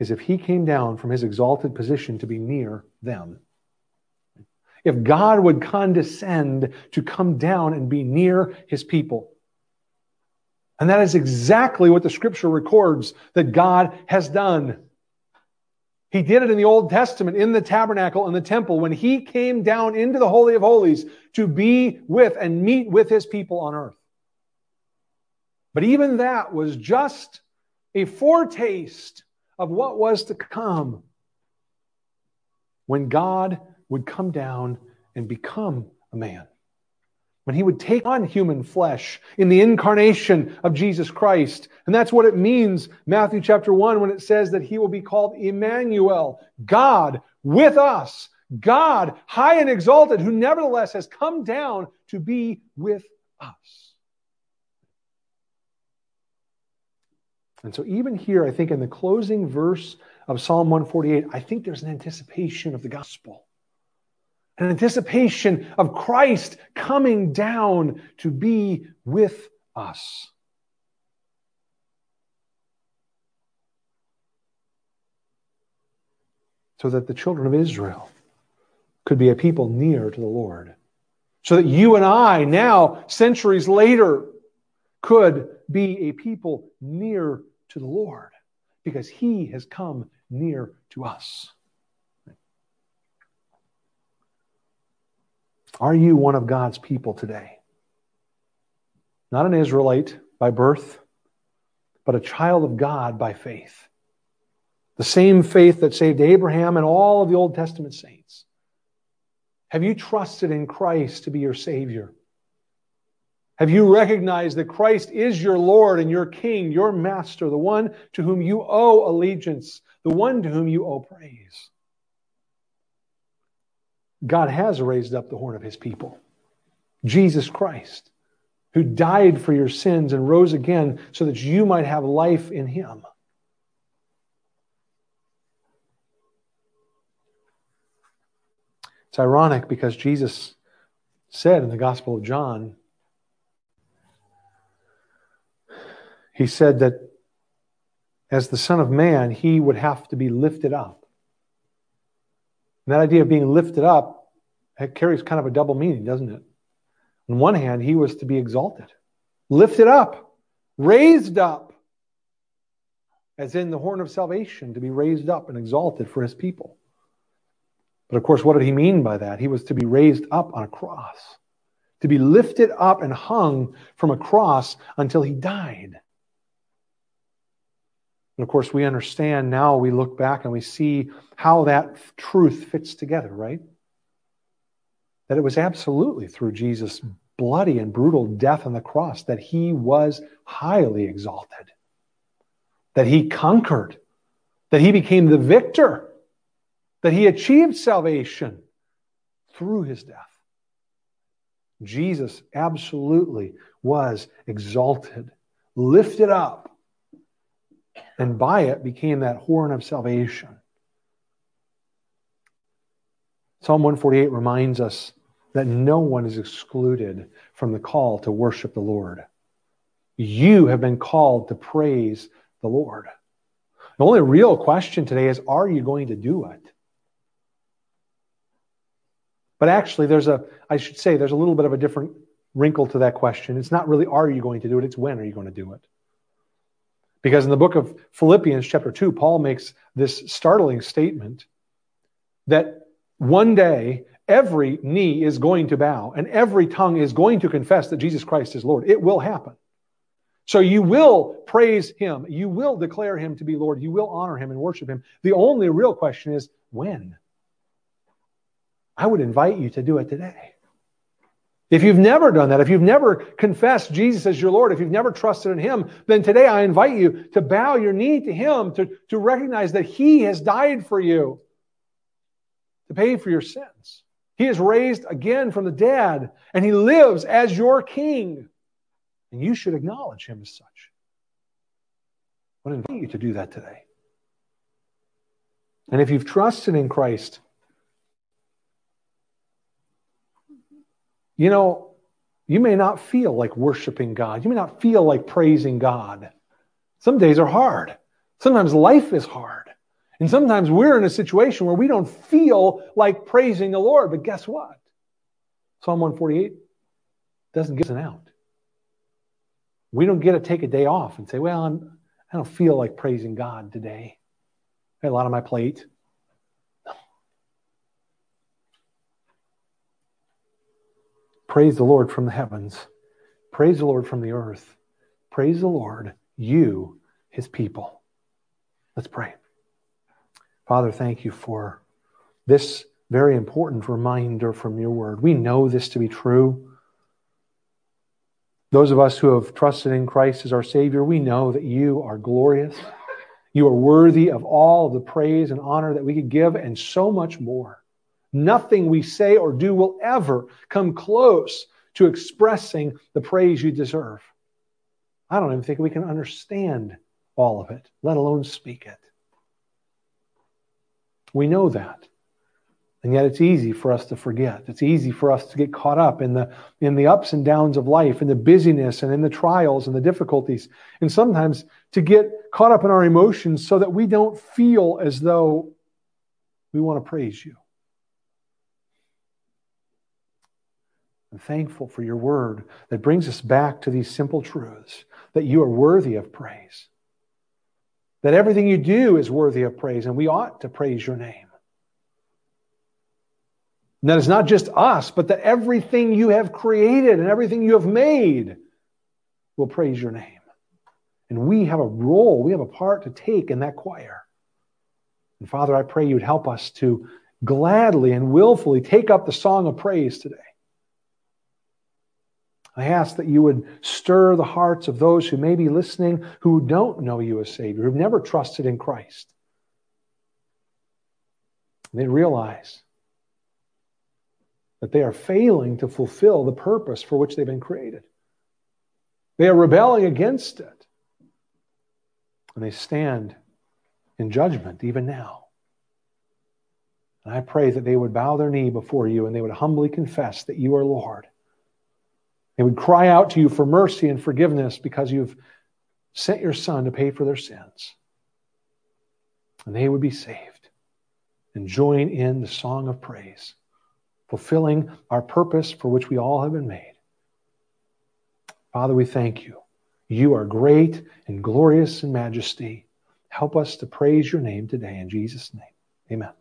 is if he came down from his exalted position to be near them. If God would condescend to come down and be near his people. And that is exactly what the scripture records that God has done. He did it in the Old Testament, in the tabernacle, in the temple, when he came down into the Holy of Holies to be with and meet with his people on earth. But even that was just a foretaste of what was to come when God would come down and become a man when he would take on human flesh in the incarnation of Jesus Christ. And that's what it means, Matthew chapter 1, when it says that he will be called Emmanuel, God with us, God high and exalted, who nevertheless has come down to be with us. And so, even here, I think in the closing verse of Psalm 148, I think there's an anticipation of the gospel an anticipation of Christ coming down to be with us. So that the children of Israel could be a people near to the Lord. So that you and I, now, centuries later, could be a people near to the Lord because he has come near to us. Are you one of God's people today? Not an Israelite by birth, but a child of God by faith. The same faith that saved Abraham and all of the Old Testament saints. Have you trusted in Christ to be your Savior? Have you recognized that Christ is your Lord and your King, your Master, the one to whom you owe allegiance, the one to whom you owe praise? God has raised up the horn of his people, Jesus Christ, who died for your sins and rose again so that you might have life in him. It's ironic because Jesus said in the Gospel of John, he said that as the Son of Man, he would have to be lifted up. And that idea of being lifted up carries kind of a double meaning, doesn't it? On one hand, he was to be exalted, lifted up, raised up, as in the horn of salvation, to be raised up and exalted for his people. But of course, what did he mean by that? He was to be raised up on a cross, to be lifted up and hung from a cross until he died. And of course, we understand now, we look back and we see how that truth fits together, right? That it was absolutely through Jesus' bloody and brutal death on the cross that he was highly exalted, that he conquered, that he became the victor, that he achieved salvation through his death. Jesus absolutely was exalted, lifted up and by it became that horn of salvation. Psalm 148 reminds us that no one is excluded from the call to worship the Lord. You have been called to praise the Lord. The only real question today is are you going to do it? But actually, there's a, I should say, there's a little bit of a different wrinkle to that question. It's not really are you going to do it, it's when are you going to do it. Because in the book of Philippians, chapter 2, Paul makes this startling statement that one day every knee is going to bow and every tongue is going to confess that Jesus Christ is Lord. It will happen. So you will praise him. You will declare him to be Lord. You will honor him and worship him. The only real question is when? I would invite you to do it today. If you've never done that, if you've never confessed Jesus as your Lord, if you've never trusted in Him, then today I invite you to bow your knee to Him, to, to recognize that He has died for you, to pay for your sins, He is raised again from the dead, and he lives as your king. And you should acknowledge him as such. I invite you to do that today. And if you've trusted in Christ, you know, you may not feel like worshiping God. You may not feel like praising God. Some days are hard. Sometimes life is hard. And sometimes we're in a situation where we don't feel like praising the Lord. But guess what? Psalm 148 doesn't give us an out. We don't get to take a day off and say, well, I'm, I don't feel like praising God today. I got a lot on my plate. Praise the Lord from the heavens. Praise the Lord from the earth. Praise the Lord, you, his people. Let's pray. Father, thank you for this very important reminder from your word. We know this to be true. Those of us who have trusted in Christ as our Savior, we know that you are glorious. You are worthy of all of the praise and honor that we could give, and so much more. Nothing we say or do will ever come close to expressing the praise you deserve. I don't even think we can understand all of it, let alone speak it. We know that. And yet it's easy for us to forget. It's easy for us to get caught up in the, in the ups and downs of life, in the busyness and in the trials and the difficulties. And sometimes to get caught up in our emotions so that we don't feel as though we want to praise you. I'm thankful for your word that brings us back to these simple truths that you are worthy of praise, that everything you do is worthy of praise, and we ought to praise your name. And that it's not just us, but that everything you have created and everything you have made will praise your name. And we have a role, we have a part to take in that choir. And Father, I pray you'd help us to gladly and willfully take up the song of praise today. I ask that you would stir the hearts of those who may be listening who don't know you as Savior, who've never trusted in Christ. They realize that they are failing to fulfill the purpose for which they've been created. They are rebelling against it. And they stand in judgment even now. And I pray that they would bow their knee before you and they would humbly confess that you are Lord. They would cry out to you for mercy and forgiveness because you've sent your Son to pay for their sins. And they would be saved and join in the song of praise fulfilling our purpose for which we all have been made. Father, we thank you. You are great and glorious in majesty. Help us to praise your name today in Jesus' name. Amen.